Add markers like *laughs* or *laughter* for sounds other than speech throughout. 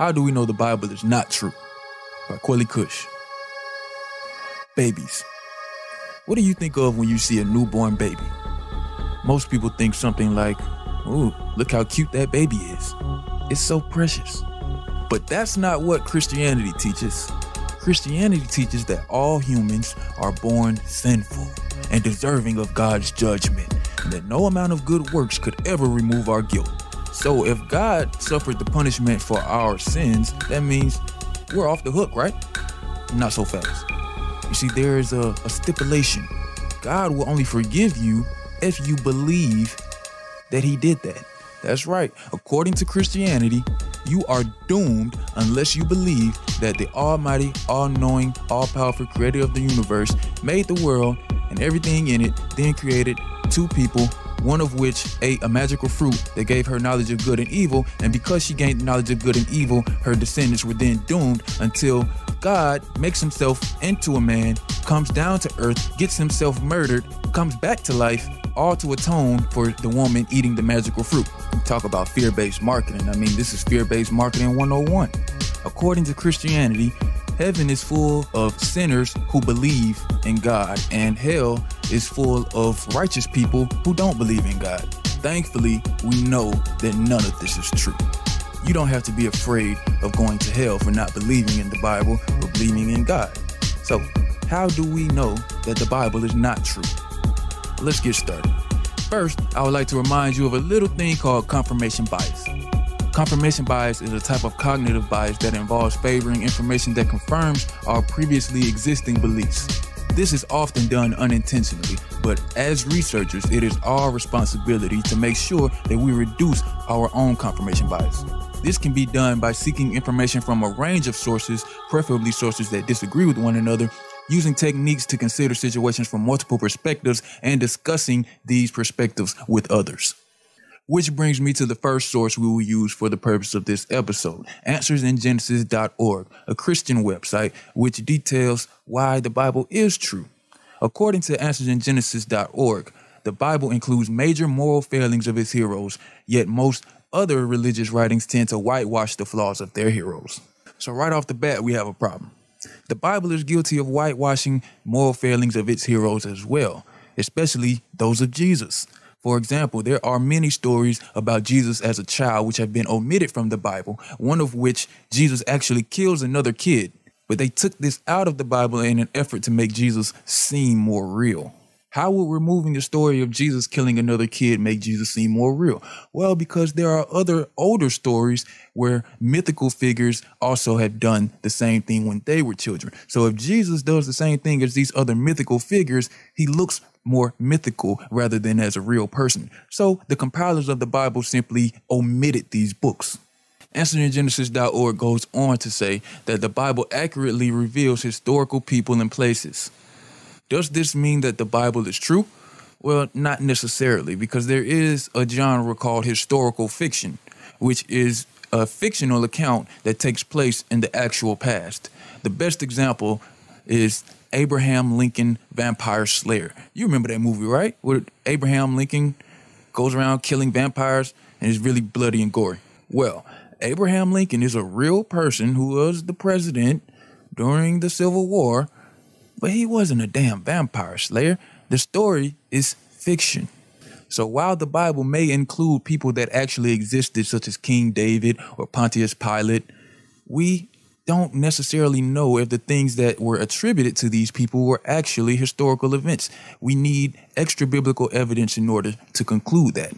How do we know the Bible is not true? By Quelly Cush. Babies. What do you think of when you see a newborn baby? Most people think something like, ooh, look how cute that baby is. It's so precious. But that's not what Christianity teaches. Christianity teaches that all humans are born sinful and deserving of God's judgment, and that no amount of good works could ever remove our guilt. So if God suffered the punishment for our sins, that means we're off the hook, right? Not so fast. You see, there is a, a stipulation. God will only forgive you if you believe that He did that. That's right. According to Christianity, you are doomed unless you believe that the Almighty, all knowing, all powerful creator of the universe made the world and everything in it, then created two people, one of which ate a magical fruit that gave her knowledge of good and evil. And because she gained knowledge of good and evil, her descendants were then doomed until God makes himself into a man, comes down to earth, gets himself murdered, comes back to life, all to atone for the woman eating the magical fruit. We talk about fear based marketing. I mean, this is fear based marketing 101. According to Christianity, heaven is full of sinners who believe in God, and hell is full of righteous people who don't believe in God. Thankfully, we know that none of this is true. You don't have to be afraid of going to hell for not believing in the Bible or believing in God. So, how do we know that the Bible is not true? Let's get started. First, I would like to remind you of a little thing called confirmation bias. Confirmation bias is a type of cognitive bias that involves favoring information that confirms our previously existing beliefs. This is often done unintentionally, but as researchers, it is our responsibility to make sure that we reduce our own confirmation bias. This can be done by seeking information from a range of sources, preferably sources that disagree with one another, using techniques to consider situations from multiple perspectives and discussing these perspectives with others. Which brings me to the first source we will use for the purpose of this episode AnswersInGenesis.org, a Christian website which details why the Bible is true. According to AnswersInGenesis.org, the Bible includes major moral failings of its heroes, yet most other religious writings tend to whitewash the flaws of their heroes. So, right off the bat, we have a problem. The Bible is guilty of whitewashing moral failings of its heroes as well, especially those of Jesus. For example, there are many stories about Jesus as a child which have been omitted from the Bible, one of which Jesus actually kills another kid. But they took this out of the Bible in an effort to make Jesus seem more real. How would removing the story of Jesus killing another kid make Jesus seem more real? Well, because there are other older stories where mythical figures also have done the same thing when they were children. So if Jesus does the same thing as these other mythical figures, he looks more mythical rather than as a real person. So the compilers of the Bible simply omitted these books. AnswersInGenesis.org goes on to say that the Bible accurately reveals historical people and places. Does this mean that the Bible is true? Well, not necessarily, because there is a genre called historical fiction, which is a fictional account that takes place in the actual past. The best example is Abraham Lincoln Vampire Slayer. You remember that movie, right? Where Abraham Lincoln goes around killing vampires and is really bloody and gory. Well, Abraham Lincoln is a real person who was the president during the Civil War but he wasn't a damn vampire slayer. The story is fiction. So while the Bible may include people that actually existed, such as King David or Pontius Pilate, we don't necessarily know if the things that were attributed to these people were actually historical events. We need extra biblical evidence in order to conclude that.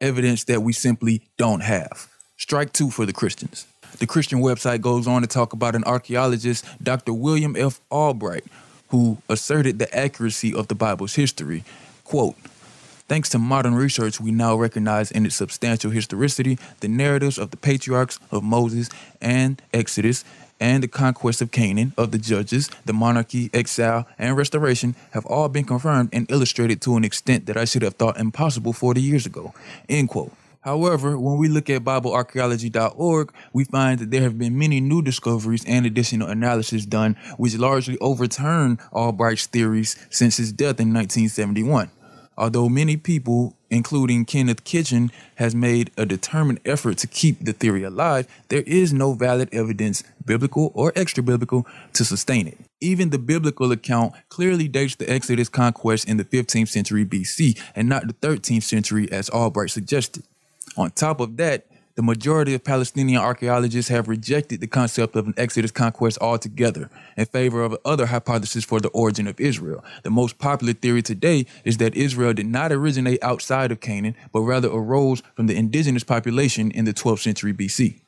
Evidence that we simply don't have. Strike two for the Christians. The Christian website goes on to talk about an archaeologist, Dr. William F. Albright, who asserted the accuracy of the Bible's history. Quote, Thanks to modern research, we now recognize in its substantial historicity the narratives of the patriarchs of Moses and Exodus and the conquest of Canaan, of the judges, the monarchy, exile, and restoration have all been confirmed and illustrated to an extent that I should have thought impossible 40 years ago. End quote. However, when we look at BibleArchaeology.org, we find that there have been many new discoveries and additional analysis done, which largely overturn Albright's theories since his death in 1971. Although many people, including Kenneth Kitchen, has made a determined effort to keep the theory alive, there is no valid evidence, biblical or extra biblical, to sustain it. Even the biblical account clearly dates the Exodus conquest in the 15th century BC and not the 13th century as Albright suggested. On top of that, the majority of Palestinian archaeologists have rejected the concept of an Exodus conquest altogether in favor of other hypotheses for the origin of Israel. The most popular theory today is that Israel did not originate outside of Canaan, but rather arose from the indigenous population in the 12th century BC.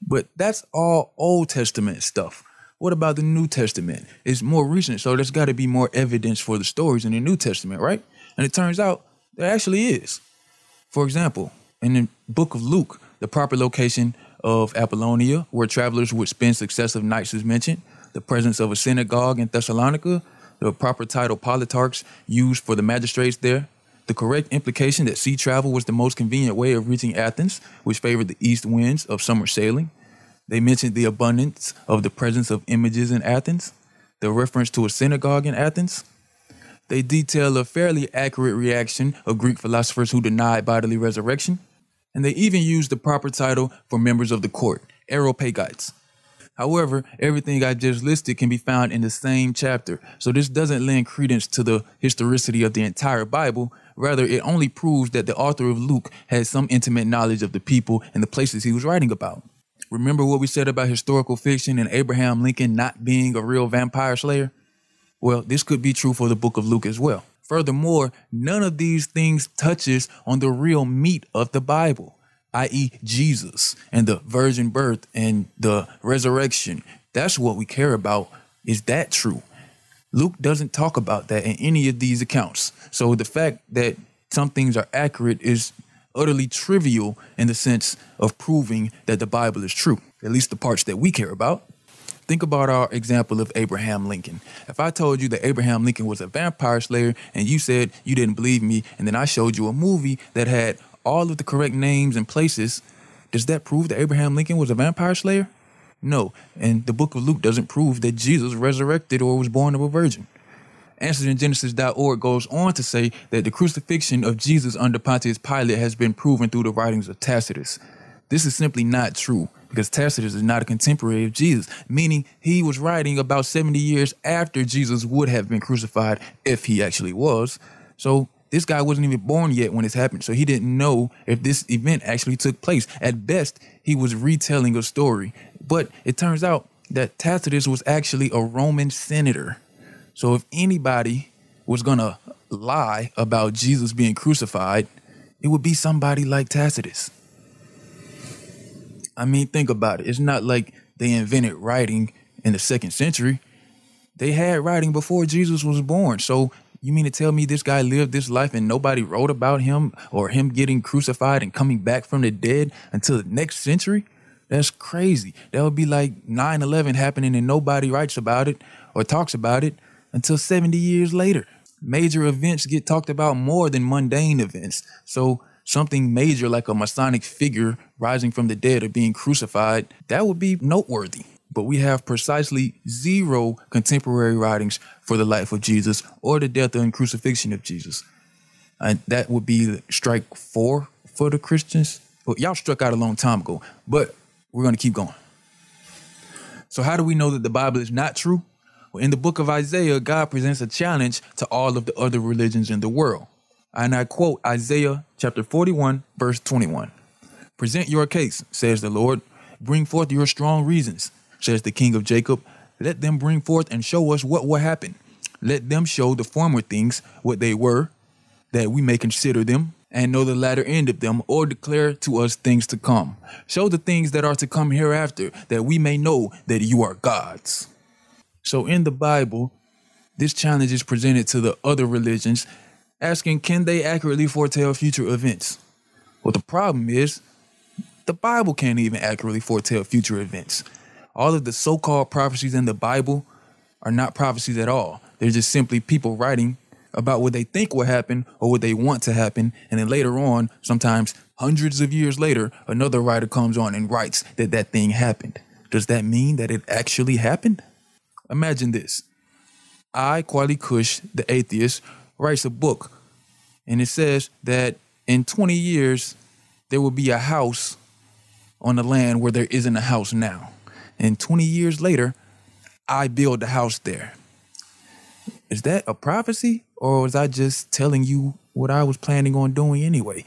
But that's all Old Testament stuff. What about the New Testament? It's more recent, so there's got to be more evidence for the stories in the New Testament, right? And it turns out there actually is. For example, in the book of Luke, the proper location of Apollonia, where travelers would spend successive nights, is mentioned. The presence of a synagogue in Thessalonica, the proper title politarchs used for the magistrates there. The correct implication that sea travel was the most convenient way of reaching Athens, which favored the east winds of summer sailing. They mentioned the abundance of the presence of images in Athens, the reference to a synagogue in Athens. They detail a fairly accurate reaction of Greek philosophers who denied bodily resurrection and they even used the proper title for members of the court, Areopagites. However, everything I just listed can be found in the same chapter, so this doesn't lend credence to the historicity of the entire Bible. Rather, it only proves that the author of Luke had some intimate knowledge of the people and the places he was writing about. Remember what we said about historical fiction and Abraham Lincoln not being a real vampire slayer? Well, this could be true for the book of Luke as well. Furthermore, none of these things touches on the real meat of the Bible, i.e., Jesus and the virgin birth and the resurrection. That's what we care about. Is that true? Luke doesn't talk about that in any of these accounts. So the fact that some things are accurate is utterly trivial in the sense of proving that the Bible is true, at least the parts that we care about. Think about our example of Abraham Lincoln. If I told you that Abraham Lincoln was a vampire slayer and you said you didn't believe me, and then I showed you a movie that had all of the correct names and places, does that prove that Abraham Lincoln was a vampire slayer? No. And the book of Luke doesn't prove that Jesus resurrected or was born of a virgin. AnswersInGenesis.org goes on to say that the crucifixion of Jesus under Pontius Pilate has been proven through the writings of Tacitus. This is simply not true because Tacitus is not a contemporary of Jesus, meaning he was writing about 70 years after Jesus would have been crucified if he actually was. So this guy wasn't even born yet when this happened, so he didn't know if this event actually took place. At best, he was retelling a story. But it turns out that Tacitus was actually a Roman senator. So if anybody was going to lie about Jesus being crucified, it would be somebody like Tacitus. I mean, think about it. It's not like they invented writing in the second century. They had writing before Jesus was born. So you mean to tell me this guy lived this life and nobody wrote about him or him getting crucified and coming back from the dead until the next century? That's crazy. That would be like 9 11 happening and nobody writes about it or talks about it until 70 years later. Major events get talked about more than mundane events. So something major like a messianic figure rising from the dead or being crucified, that would be noteworthy. But we have precisely zero contemporary writings for the life of Jesus or the death and crucifixion of Jesus. And that would be strike four for the Christians. Well, y'all struck out a long time ago, but we're going to keep going. So, how do we know that the Bible is not true? Well, in the book of Isaiah, God presents a challenge to all of the other religions in the world. And I quote Isaiah chapter 41, verse 21. Present your case, says the Lord. Bring forth your strong reasons, says the King of Jacob. Let them bring forth and show us what will happen. Let them show the former things what they were, that we may consider them and know the latter end of them, or declare to us things to come. Show the things that are to come hereafter, that we may know that you are gods. So in the Bible, this challenge is presented to the other religions asking, can they accurately foretell future events? Well, the problem is the Bible can't even accurately foretell future events. All of the so called prophecies in the Bible are not prophecies at all. They're just simply people writing about what they think will happen or what they want to happen. And then later on, sometimes hundreds of years later, another writer comes on and writes that that thing happened. Does that mean that it actually happened? Imagine this I, Kwali Kush, the atheist, writes a book And it says that in 20 years, there will be a house on the land where there isn't a house now. And 20 years later, I build the house there. Is that a prophecy? Or was I just telling you what I was planning on doing anyway?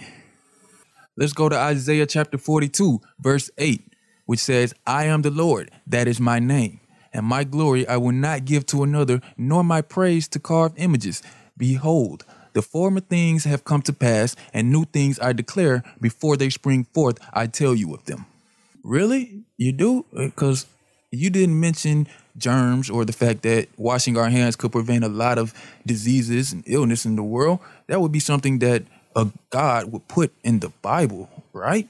Let's go to Isaiah chapter 42, verse 8, which says, I am the Lord, that is my name, and my glory I will not give to another, nor my praise to carved images. Behold, the former things have come to pass, and new things I declare before they spring forth, I tell you of them. Really? You do? Uh, because you didn't mention germs or the fact that washing our hands could prevent a lot of diseases and illness in the world. That would be something that a God would put in the Bible, right?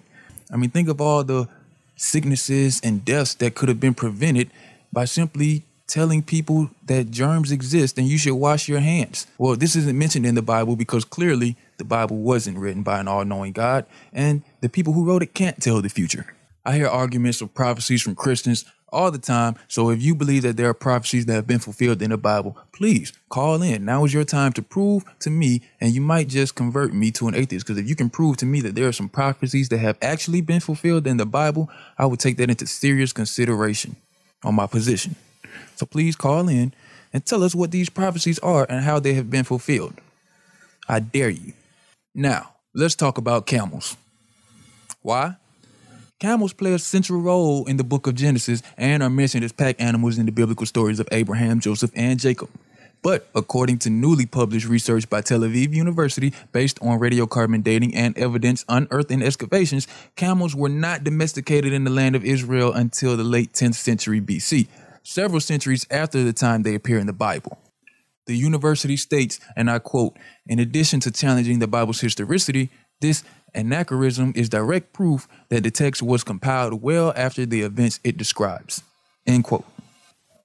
I mean, think of all the sicknesses and deaths that could have been prevented by simply telling people that germs exist and you should wash your hands. Well, this isn't mentioned in the Bible because clearly the Bible wasn't written by an all knowing God, and the people who wrote it can't tell the future. I hear arguments of prophecies from Christians all the time. So if you believe that there are prophecies that have been fulfilled in the Bible, please call in. Now is your time to prove to me, and you might just convert me to an atheist. Because if you can prove to me that there are some prophecies that have actually been fulfilled in the Bible, I would take that into serious consideration on my position. So please call in and tell us what these prophecies are and how they have been fulfilled. I dare you. Now, let's talk about camels. Why? Camels play a central role in the book of Genesis and are mentioned as pack animals in the biblical stories of Abraham, Joseph, and Jacob. But according to newly published research by Tel Aviv University based on radiocarbon dating and evidence unearthed in excavations, camels were not domesticated in the land of Israel until the late 10th century BC, several centuries after the time they appear in the Bible. The university states, and I quote, in addition to challenging the Bible's historicity, this anachronism is direct proof that the text was compiled well after the events it describes. End quote.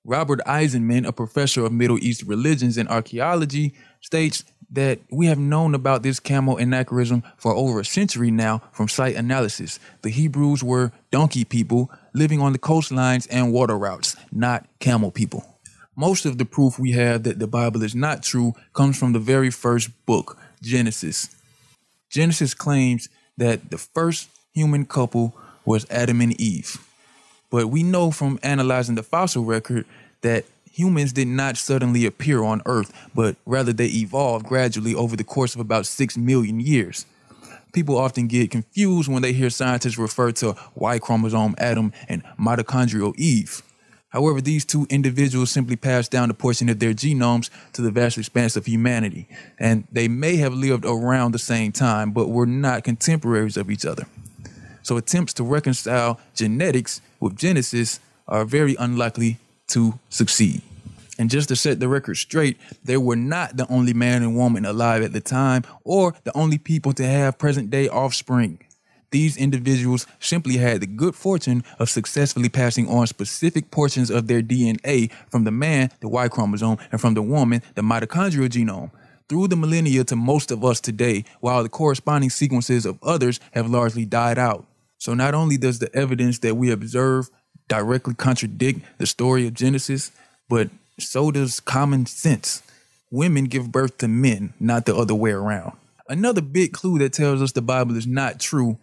Robert Eisenman, a professor of Middle East religions and archaeology, states that we have known about this camel anachronism for over a century now from site analysis. The Hebrews were donkey people living on the coastlines and water routes, not camel people. Most of the proof we have that the Bible is not true comes from the very first book, Genesis. Genesis claims that the first human couple was Adam and Eve. But we know from analyzing the fossil record that humans did not suddenly appear on Earth, but rather they evolved gradually over the course of about 6 million years. People often get confused when they hear scientists refer to Y chromosome Adam and mitochondrial Eve. However, these two individuals simply passed down a portion of their genomes to the vast expanse of humanity, and they may have lived around the same time, but were not contemporaries of each other. So attempts to reconcile genetics with Genesis are very unlikely to succeed. And just to set the record straight, they were not the only man and woman alive at the time or the only people to have present day offspring. These individuals simply had the good fortune of successfully passing on specific portions of their DNA from the man, the Y chromosome, and from the woman, the mitochondrial genome, through the millennia to most of us today, while the corresponding sequences of others have largely died out. So not only does the evidence that we observe directly contradict the story of Genesis, but so does common sense. Women give birth to men, not the other way around. Another big clue that tells us the Bible is not true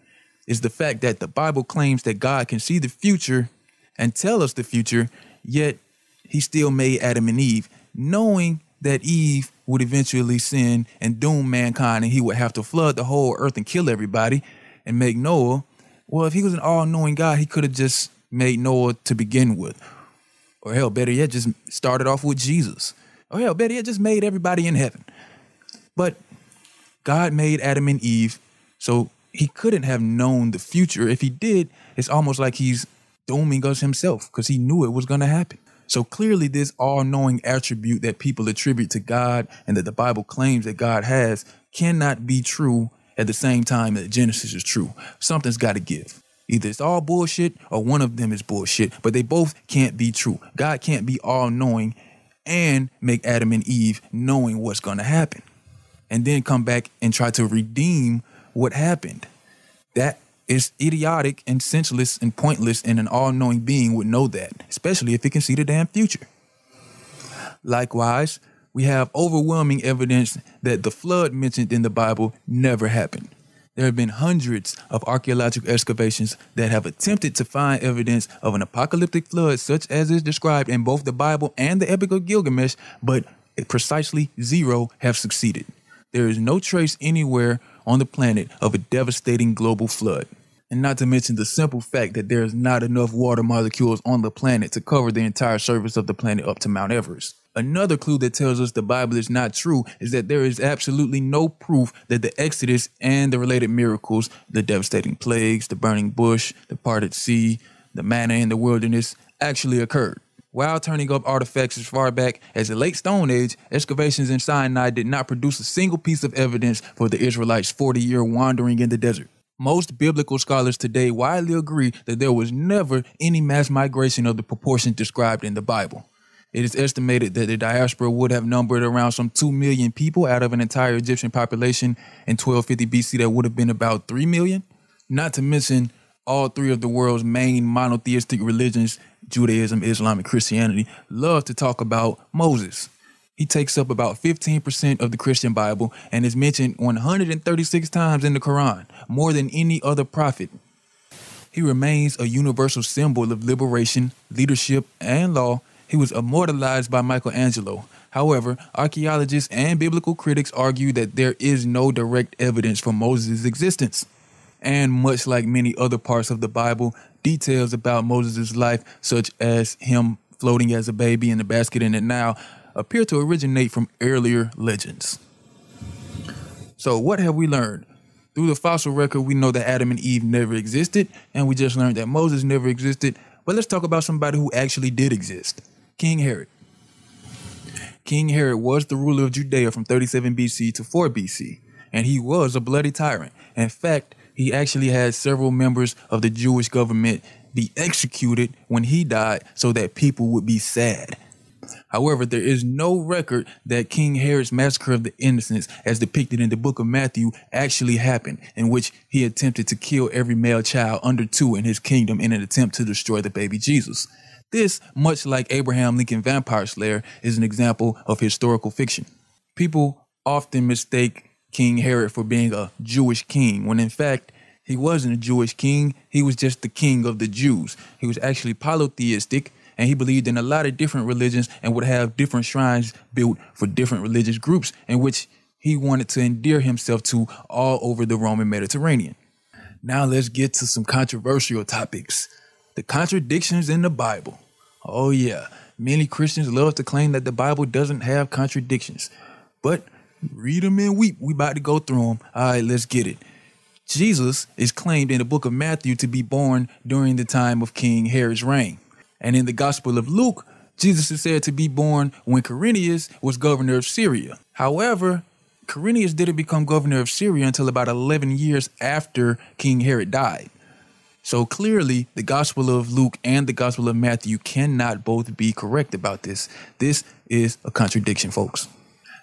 is the fact that the Bible claims that God can see the future and tell us the future, yet he still made Adam and Eve, knowing that Eve would eventually sin and doom mankind and he would have to flood the whole earth and kill everybody and make Noah. Well, if he was an all knowing God, he could have just made Noah to begin with. Or hell, better yet, just started off with Jesus. Or hell, better yet, just made everybody in heaven. But God made Adam and Eve, so he couldn't have known the future. If he did, it's almost like he's dooming us himself because he knew it was going to happen. So clearly, this all knowing attribute that people attribute to God and that the Bible claims that God has cannot be true at the same time that Genesis is true. Something's got to give. Either it's all bullshit or one of them is bullshit, but they both can't be true. God can't be all knowing and make Adam and Eve knowing what's going to happen and then come back and try to redeem what happened. That is idiotic and senseless and pointless, and an all knowing being would know that, especially if he can see the damn future. Likewise, we have overwhelming evidence that the flood mentioned in the Bible never happened. There have been hundreds of archaeological excavations that have attempted to find evidence of an apocalyptic flood, such as is described in both the Bible and the Epic of Gilgamesh, but precisely zero have succeeded. There is no trace anywhere on the planet of a devastating global flood. And not to mention the simple fact that there is not enough water molecules on the planet to cover the entire surface of the planet up to Mount Everest. Another clue that tells us the Bible is not true is that there is absolutely no proof that the Exodus and the related miracles, the devastating plagues, the burning bush, the parted sea, the manna in the wilderness, actually occurred. While turning up artifacts as far back as the late Stone Age, excavations in Sinai did not produce a single piece of evidence for the Israelites' 40 year wandering in the desert. Most biblical scholars today widely agree that there was never any mass migration of the proportions described in the Bible. It is estimated that the diaspora would have numbered around some 2 million people out of an entire Egyptian population in 1250 BC that would have been about 3 million. Not to mention all three of the world's main monotheistic religions, Judaism, Islam, and Christianity, love to talk about Moses. He takes up about 15% of the Christian Bible and is mentioned 136 times in the Quran, more than any other prophet. He remains a universal symbol of liberation, leadership, and law he was immortalized by Michelangelo. However, archaeologists and biblical critics argue that there is no direct evidence for Moses' existence. And much like many other parts of the Bible, details about Moses' life, such as him floating as a baby in a basket in the Nile, appear to originate from earlier legends. So, what have we learned? Through the fossil record, we know that Adam and Eve never existed, and we just learned that Moses never existed. But let's talk about somebody who actually did exist. King Herod. King Herod was the ruler of Judea from 37 BC to 4 BC, and he was a bloody tyrant. In fact, he actually had several members of the Jewish government be executed when he died so that people would be sad. However, there is no record that King Herod's massacre of the innocents, as depicted in the book of Matthew, actually happened, in which he attempted to kill every male child under two in his kingdom in an attempt to destroy the baby Jesus. This, much like Abraham Lincoln Vampire Slayer, is an example of historical fiction. People often mistake King Herod for being a Jewish king, when in fact, he wasn't a Jewish king. He was just the king of the Jews. He was actually polytheistic, and he believed in a lot of different religions and would have different shrines built for different religious groups in which he wanted to endear himself to all over the Roman Mediterranean. Now let's get to some controversial topics. The contradictions in the Bible. Oh, yeah. Many Christians love to claim that the Bible doesn't have contradictions. But read them and weep. We about to go through them. All right, let's get it. Jesus is claimed in the book of Matthew to be born during the time of King Herod's reign. And in the Gospel of Luke, Jesus is said to be born when Quirinius was governor of Syria. However, Quirinius didn't become governor of Syria until about 11 years after King Herod died. So clearly, the Gospel of Luke and the Gospel of Matthew cannot both be correct about this. This is a contradiction, folks.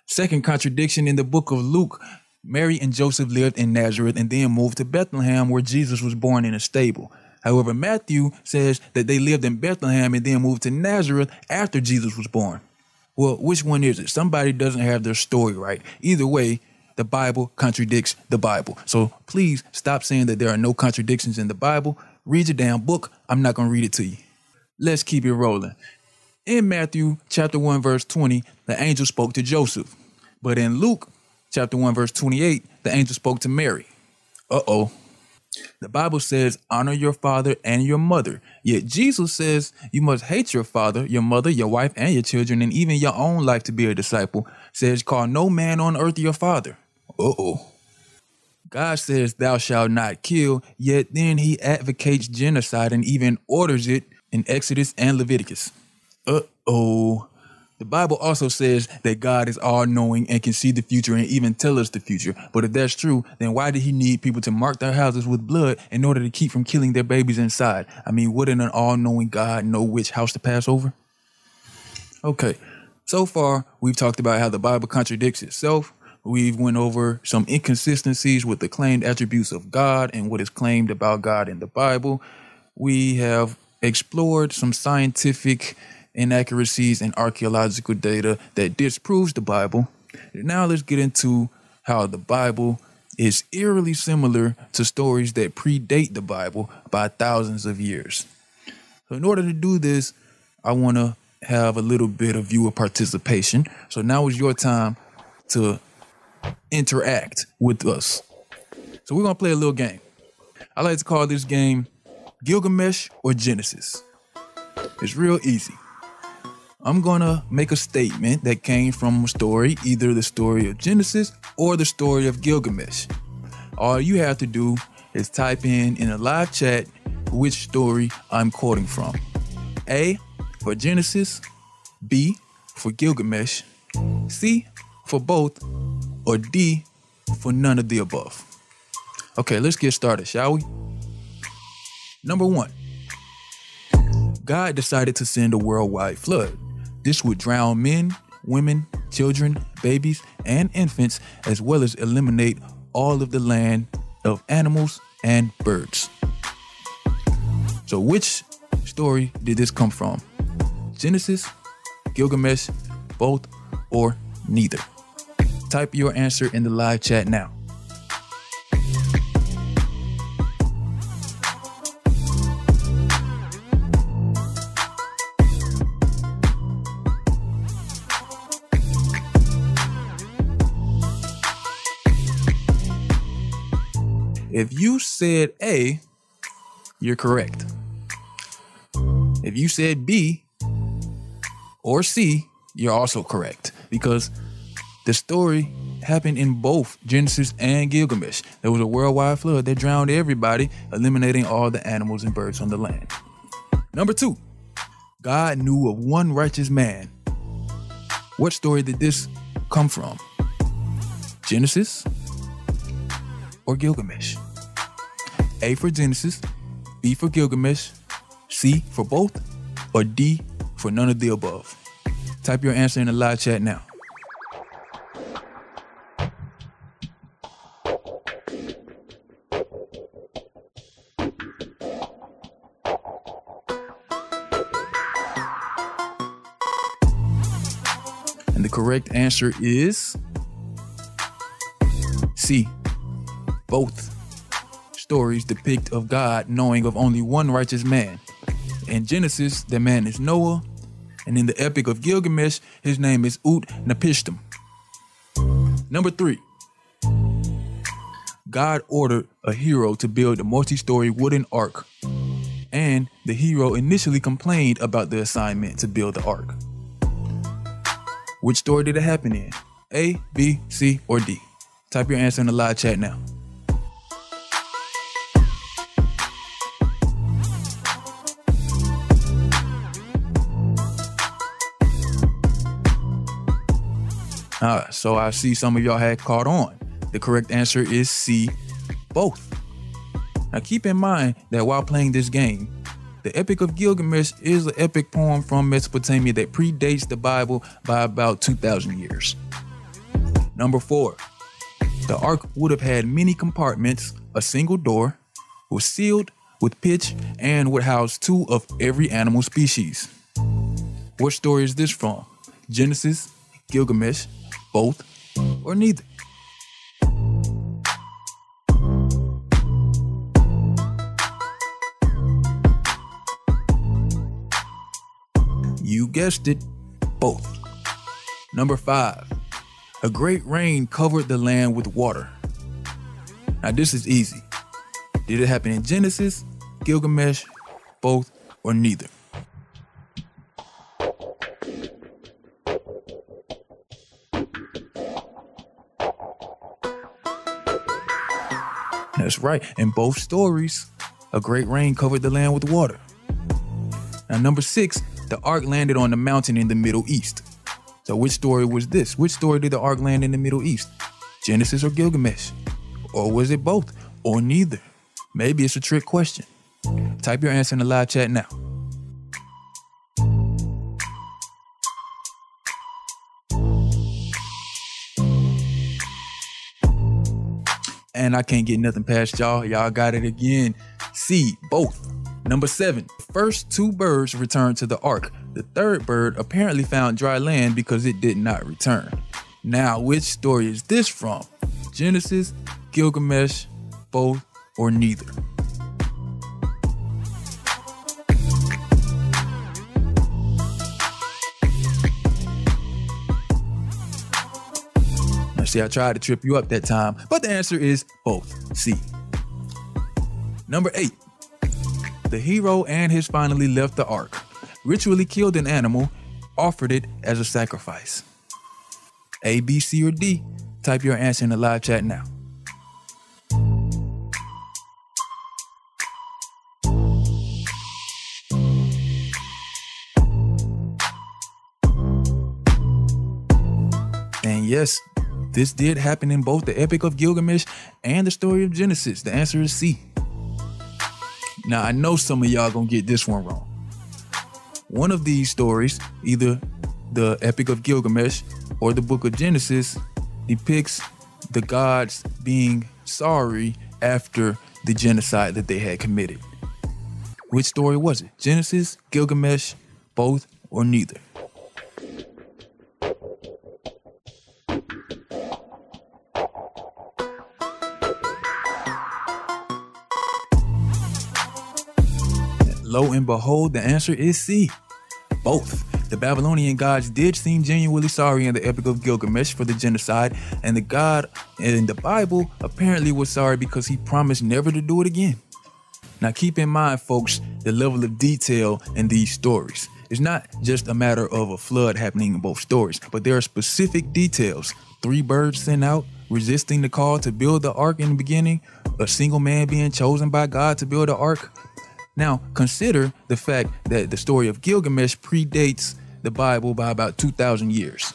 Second contradiction in the book of Luke Mary and Joseph lived in Nazareth and then moved to Bethlehem, where Jesus was born in a stable. However, Matthew says that they lived in Bethlehem and then moved to Nazareth after Jesus was born. Well, which one is it? Somebody doesn't have their story right. Either way, the Bible contradicts the Bible. So please stop saying that there are no contradictions in the Bible. Read your damn book. I'm not going to read it to you. Let's keep it rolling. In Matthew chapter 1 verse 20, the angel spoke to Joseph. But in Luke chapter 1 verse 28, the angel spoke to Mary. Uh-oh. The Bible says, honor your father and your mother. Yet Jesus says you must hate your father, your mother, your wife, and your children, and even your own life to be a disciple. Says, call no man on earth your father. Uh oh. God says, Thou shalt not kill, yet then he advocates genocide and even orders it in Exodus and Leviticus. Uh oh. The Bible also says that God is all knowing and can see the future and even tell us the future. But if that's true, then why did he need people to mark their houses with blood in order to keep from killing their babies inside? I mean, wouldn't an all knowing God know which house to pass over? Okay, so far we've talked about how the Bible contradicts itself, We've went over some inconsistencies with the claimed attributes of God and what is claimed about God in the Bible. We have explored some scientific inaccuracies in archaeological data that disproves the Bible. Now let's get into how the Bible is eerily similar to stories that predate the Bible by thousands of years. So, in order to do this, I want to have a little bit of viewer participation. So, now is your time to interact with us. So, we're going to play a little game. I like to call this game Gilgamesh or Genesis. It's real easy. I'm gonna make a statement that came from a story, either the story of Genesis or the story of Gilgamesh. All you have to do is type in in a live chat which story I'm quoting from. A for Genesis, B for Gilgamesh, C for both, or D for none of the above. Okay, let's get started, shall we? Number one, God decided to send a worldwide flood. This would drown men, women, children, babies, and infants, as well as eliminate all of the land of animals and birds. So, which story did this come from? Genesis, Gilgamesh, both, or neither? Type your answer in the live chat now. Said A, you're correct. If you said B or C, you're also correct because the story happened in both Genesis and Gilgamesh. There was a worldwide flood that drowned everybody, eliminating all the animals and birds on the land. Number two, God knew of one righteous man. What story did this come from? Genesis or Gilgamesh? A for Genesis, B for Gilgamesh, C for both, or D for none of the above? Type your answer in the live chat now. And the correct answer is C. Both stories depict of God knowing of only one righteous man. In Genesis, the man is Noah, and in the Epic of Gilgamesh, his name is Ut Napishtim. Number three, God ordered a hero to build a multi story wooden ark, and the hero initially complained about the assignment to build the ark. Which story did it happen in? A, B, C, or D? Type your answer in the live chat now. Uh, so I see some of y'all had caught on. The correct answer is C, both. Now keep in mind that while playing this game, the Epic of Gilgamesh is an epic poem from Mesopotamia that predates the Bible by about 2,000 years. Number four, the ark would have had many compartments, a single door, was sealed with pitch, and would house two of every animal species. What story is this from? Genesis, Gilgamesh, both, or neither? You guessed it, both. Number five, a great rain covered the land with water. Now, this is easy. Did it happen in Genesis, Gilgamesh, both, or neither? That's right. In both stories, a great rain covered the land with water. Now, number six, the ark landed on the mountain in the Middle East. So, which story was this? Which story did the ark land in the Middle East? Genesis or Gilgamesh? Or was it both? Or neither? Maybe it's a trick question. Type your answer in the live chat now. And I can't get nothing past y'all. Y'all got it again. C, both. Number seven, first two birds returned to the ark. The third bird apparently found dry land because it did not return. Now, which story is this from? Genesis, Gilgamesh, both, or neither? See, I tried to trip you up that time, but the answer is both. C. Number eight. The hero and his finally left the ark, ritually killed an animal, offered it as a sacrifice. A, B, C, or D? Type your answer in the live chat now. And yes, this did happen in both the Epic of Gilgamesh and the story of Genesis. The answer is C. Now, I know some of y'all gonna get this one wrong. One of these stories, either the Epic of Gilgamesh or the Book of Genesis, depicts the gods being sorry after the genocide that they had committed. Which story was it? Genesis, Gilgamesh, both, or neither? Lo and behold, the answer is C. Both. The Babylonian gods did seem genuinely sorry in the Epic of Gilgamesh for the genocide, and the god in the Bible apparently was sorry because he promised never to do it again. Now, keep in mind, folks, the level of detail in these stories. It's not just a matter of a flood happening in both stories, but there are specific details. Three birds sent out, resisting the call to build the ark in the beginning, a single man being chosen by God to build the ark, now, consider the fact that the story of Gilgamesh predates the Bible by about 2,000 years.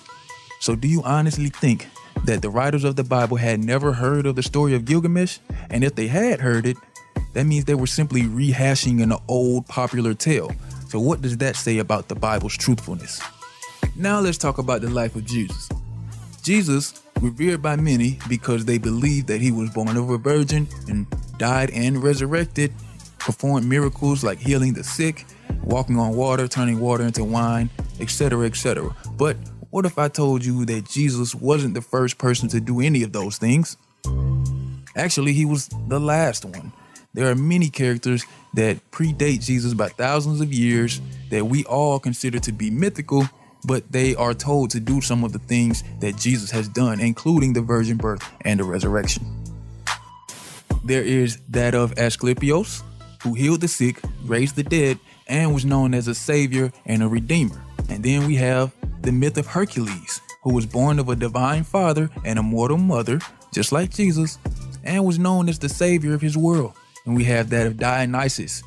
So, do you honestly think that the writers of the Bible had never heard of the story of Gilgamesh? And if they had heard it, that means they were simply rehashing an old popular tale. So, what does that say about the Bible's truthfulness? Now, let's talk about the life of Jesus. Jesus, revered by many because they believe that he was born of a virgin and died and resurrected performed miracles like healing the sick, walking on water, turning water into wine, etc., etc. But what if I told you that Jesus wasn't the first person to do any of those things? Actually, he was the last one. There are many characters that predate Jesus by thousands of years that we all consider to be mythical, but they are told to do some of the things that Jesus has done, including the virgin birth and the resurrection. There is that of Asclepius, who healed the sick, raised the dead, and was known as a savior and a redeemer. And then we have the myth of Hercules, who was born of a divine father and a mortal mother, just like Jesus, and was known as the savior of his world. And we have that of Dionysus,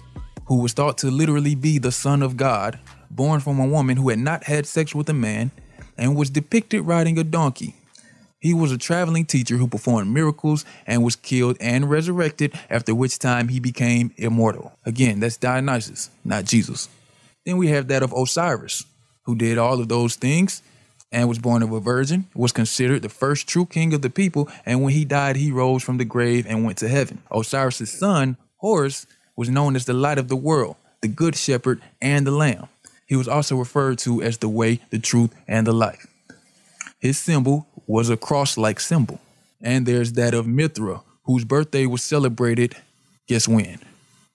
who was thought to literally be the son of God, born from a woman who had not had sex with a man, and was depicted riding a donkey. He was a traveling teacher who performed miracles and was killed and resurrected, after which time he became immortal. Again, that's Dionysus, not Jesus. Then we have that of Osiris, who did all of those things and was born of a virgin, was considered the first true king of the people, and when he died, he rose from the grave and went to heaven. Osiris' son, Horus, was known as the light of the world, the good shepherd, and the lamb. He was also referred to as the way, the truth, and the life. His symbol was a cross like symbol. And there's that of Mithra, whose birthday was celebrated, guess when?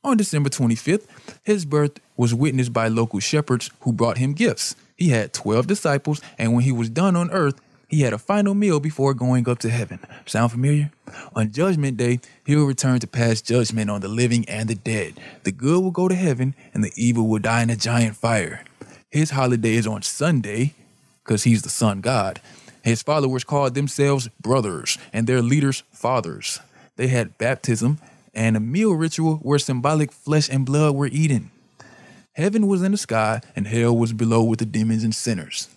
On December 25th, his birth was witnessed by local shepherds who brought him gifts. He had 12 disciples, and when he was done on earth, he had a final meal before going up to heaven. Sound familiar? On Judgment Day, he will return to pass judgment on the living and the dead. The good will go to heaven, and the evil will die in a giant fire. His holiday is on Sunday, because he's the sun god. His followers called themselves brothers and their leaders fathers. They had baptism and a meal ritual where symbolic flesh and blood were eaten. Heaven was in the sky and hell was below with the demons and sinners.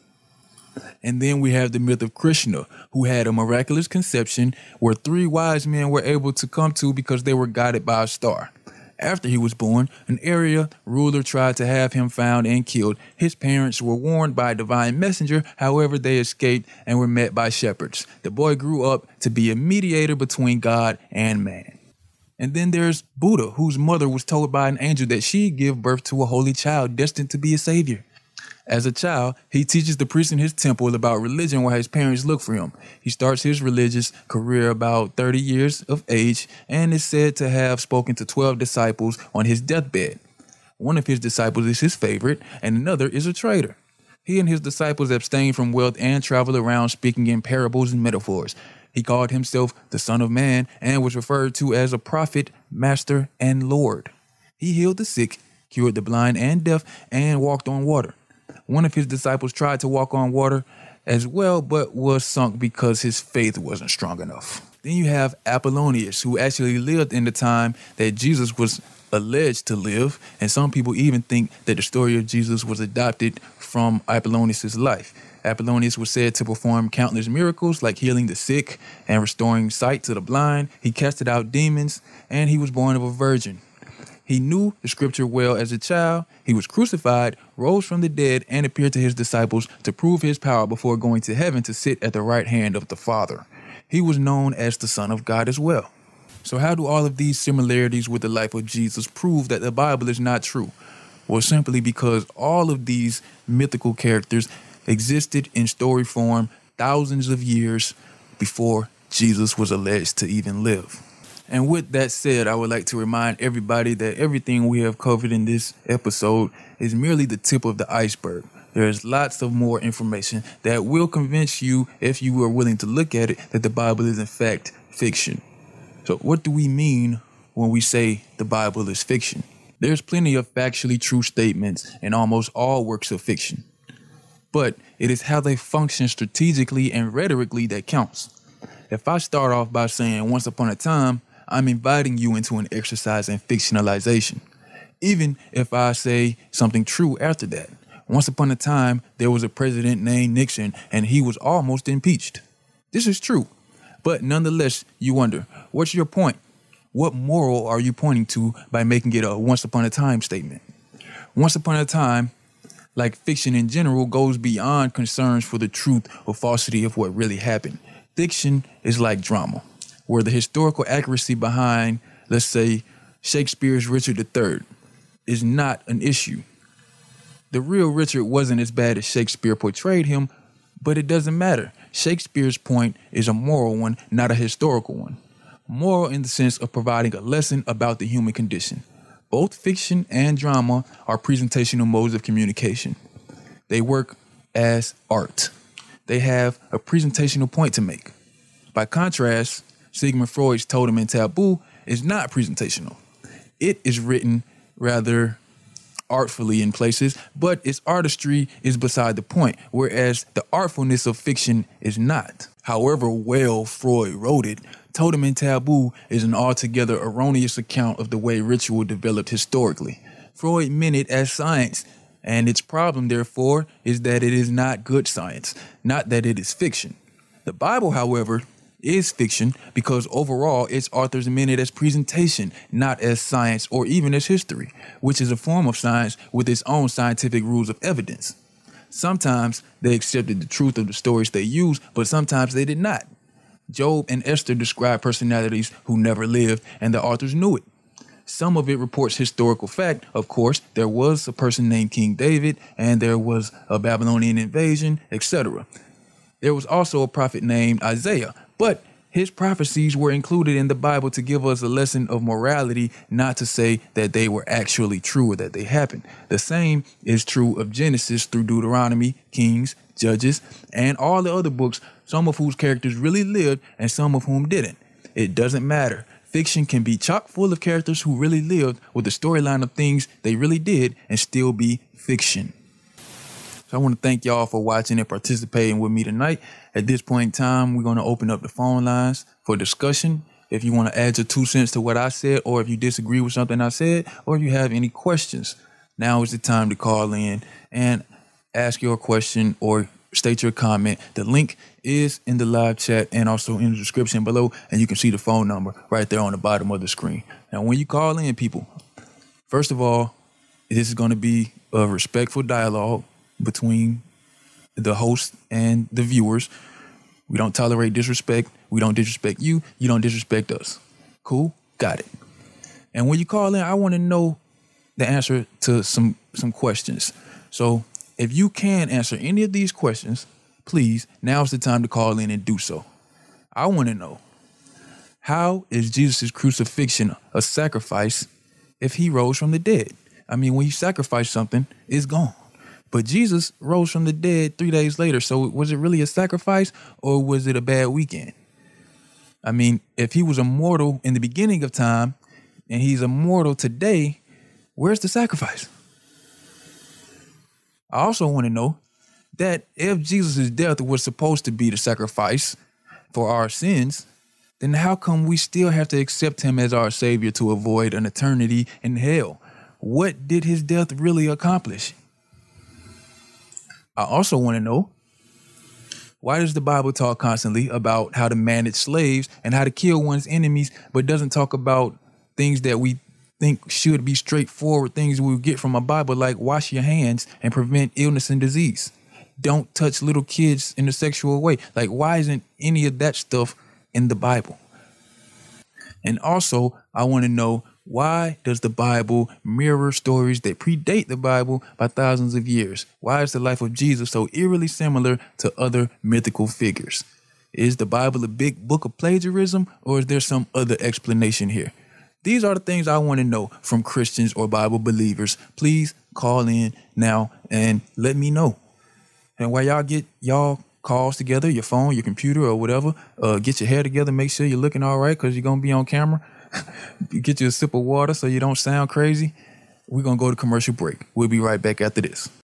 And then we have the myth of Krishna, who had a miraculous conception where three wise men were able to come to because they were guided by a star. After he was born, an area ruler tried to have him found and killed. His parents were warned by a divine messenger, however, they escaped and were met by shepherds. The boy grew up to be a mediator between God and man. And then there's Buddha, whose mother was told by an angel that she'd give birth to a holy child destined to be a savior. As a child, he teaches the priests in his temple about religion while his parents look for him. He starts his religious career about 30 years of age and is said to have spoken to 12 disciples on his deathbed. One of his disciples is his favorite, and another is a traitor. He and his disciples abstained from wealth and traveled around speaking in parables and metaphors. He called himself the Son of Man and was referred to as a prophet, master, and Lord. He healed the sick, cured the blind and deaf, and walked on water. One of his disciples tried to walk on water as well, but was sunk because his faith wasn't strong enough. Then you have Apollonius, who actually lived in the time that Jesus was alleged to live, and some people even think that the story of Jesus was adopted from Apollonius' life. Apollonius was said to perform countless miracles like healing the sick and restoring sight to the blind. He casted out demons, and he was born of a virgin. He knew the scripture well as a child. He was crucified, rose from the dead, and appeared to his disciples to prove his power before going to heaven to sit at the right hand of the Father. He was known as the Son of God as well. So, how do all of these similarities with the life of Jesus prove that the Bible is not true? Well, simply because all of these mythical characters existed in story form thousands of years before Jesus was alleged to even live. And with that said, I would like to remind everybody that everything we have covered in this episode is merely the tip of the iceberg. There is lots of more information that will convince you, if you are willing to look at it, that the Bible is in fact fiction. So, what do we mean when we say the Bible is fiction? There's plenty of factually true statements in almost all works of fiction, but it is how they function strategically and rhetorically that counts. If I start off by saying once upon a time, I'm inviting you into an exercise in fictionalization. Even if I say something true after that. Once upon a time, there was a president named Nixon and he was almost impeached. This is true. But nonetheless, you wonder, what's your point? What moral are you pointing to by making it a once upon a time statement? Once upon a time, like fiction in general, goes beyond concerns for the truth or falsity of what really happened. Fiction is like drama where the historical accuracy behind, let's say, Shakespeare's Richard III is not an issue. The real Richard wasn't as bad as Shakespeare portrayed him, but it doesn't matter. Shakespeare's point is a moral one, not a historical one. Moral in the sense of providing a lesson about the human condition. Both fiction and drama are presentational modes of communication. They work as art. They have a presentational point to make. By contrast, Sigmund Freud's Totem and Taboo is not presentational. It is written rather artfully in places, but its artistry is beside the point, whereas the artfulness of fiction is not. However well Freud wrote it, Totem and Taboo is an altogether erroneous account of the way ritual developed historically. Freud meant it as science, and its problem, therefore, is that it is not good science, not that it is fiction. The Bible, however, is fiction because overall its authors meant as presentation, not as science or even as history, which is a form of science with its own scientific rules of evidence. Sometimes they accepted the truth of the stories they used, but sometimes they did not. Job and Esther describe personalities who never lived, and the authors knew it. Some of it reports historical fact. Of course, there was a person named King David, and there was a Babylonian invasion, etc. There was also a prophet named Isaiah, but his prophecies were included in the Bible to give us a lesson of morality, not to say that they were actually true or that they happened. The same is true of Genesis through Deuteronomy, Kings, Judges, and all the other books, some of whose characters really lived and some of whom didn't. It doesn't matter. Fiction can be chock full of characters who really lived with a storyline of things they really did and still be fiction. So I want to thank y'all for watching and participating with me tonight. At this point in time, we're going to open up the phone lines for discussion. If you want to add your two cents to what I said, or if you disagree with something I said, or if you have any questions, now is the time to call in and ask your question or state your comment. The link is in the live chat and also in the description below, and you can see the phone number right there on the bottom of the screen. Now, when you call in, people, first of all, this is going to be a respectful dialogue between the host and the viewers. We don't tolerate disrespect. We don't disrespect you. You don't disrespect us. Cool? Got it. And when you call in, I want to know the answer to some some questions. So if you can answer any of these questions, please, now's the time to call in and do so. I want to know how is Jesus' crucifixion a sacrifice if he rose from the dead? I mean, when you sacrifice something, it's gone. But Jesus rose from the dead three days later. So was it really a sacrifice or was it a bad weekend? I mean, if he was immortal in the beginning of time and he's immortal today, where's the sacrifice? I also want to know that if Jesus' death was supposed to be the sacrifice for our sins, then how come we still have to accept him as our savior to avoid an eternity in hell? What did his death really accomplish? I also want to know why does the Bible talk constantly about how to manage slaves and how to kill one's enemies, but doesn't talk about things that we think should be straightforward things we get from a Bible, like wash your hands and prevent illness and disease? Don't touch little kids in a sexual way. Like, why isn't any of that stuff in the Bible? And also, I want to know why does the Bible mirror stories that predate the Bible by thousands of years? Why is the life of Jesus so eerily similar to other mythical figures? Is the Bible a big book of plagiarism or is there some other explanation here? These are the things I want to know from Christians or Bible believers. Please call in now and let me know. And while y'all get y'all calls together, your phone, your computer, or whatever, uh, get your hair together, make sure you're looking all right because you're going to be on camera. *laughs* Get you a sip of water so you don't sound crazy. We're going to go to commercial break. We'll be right back after this.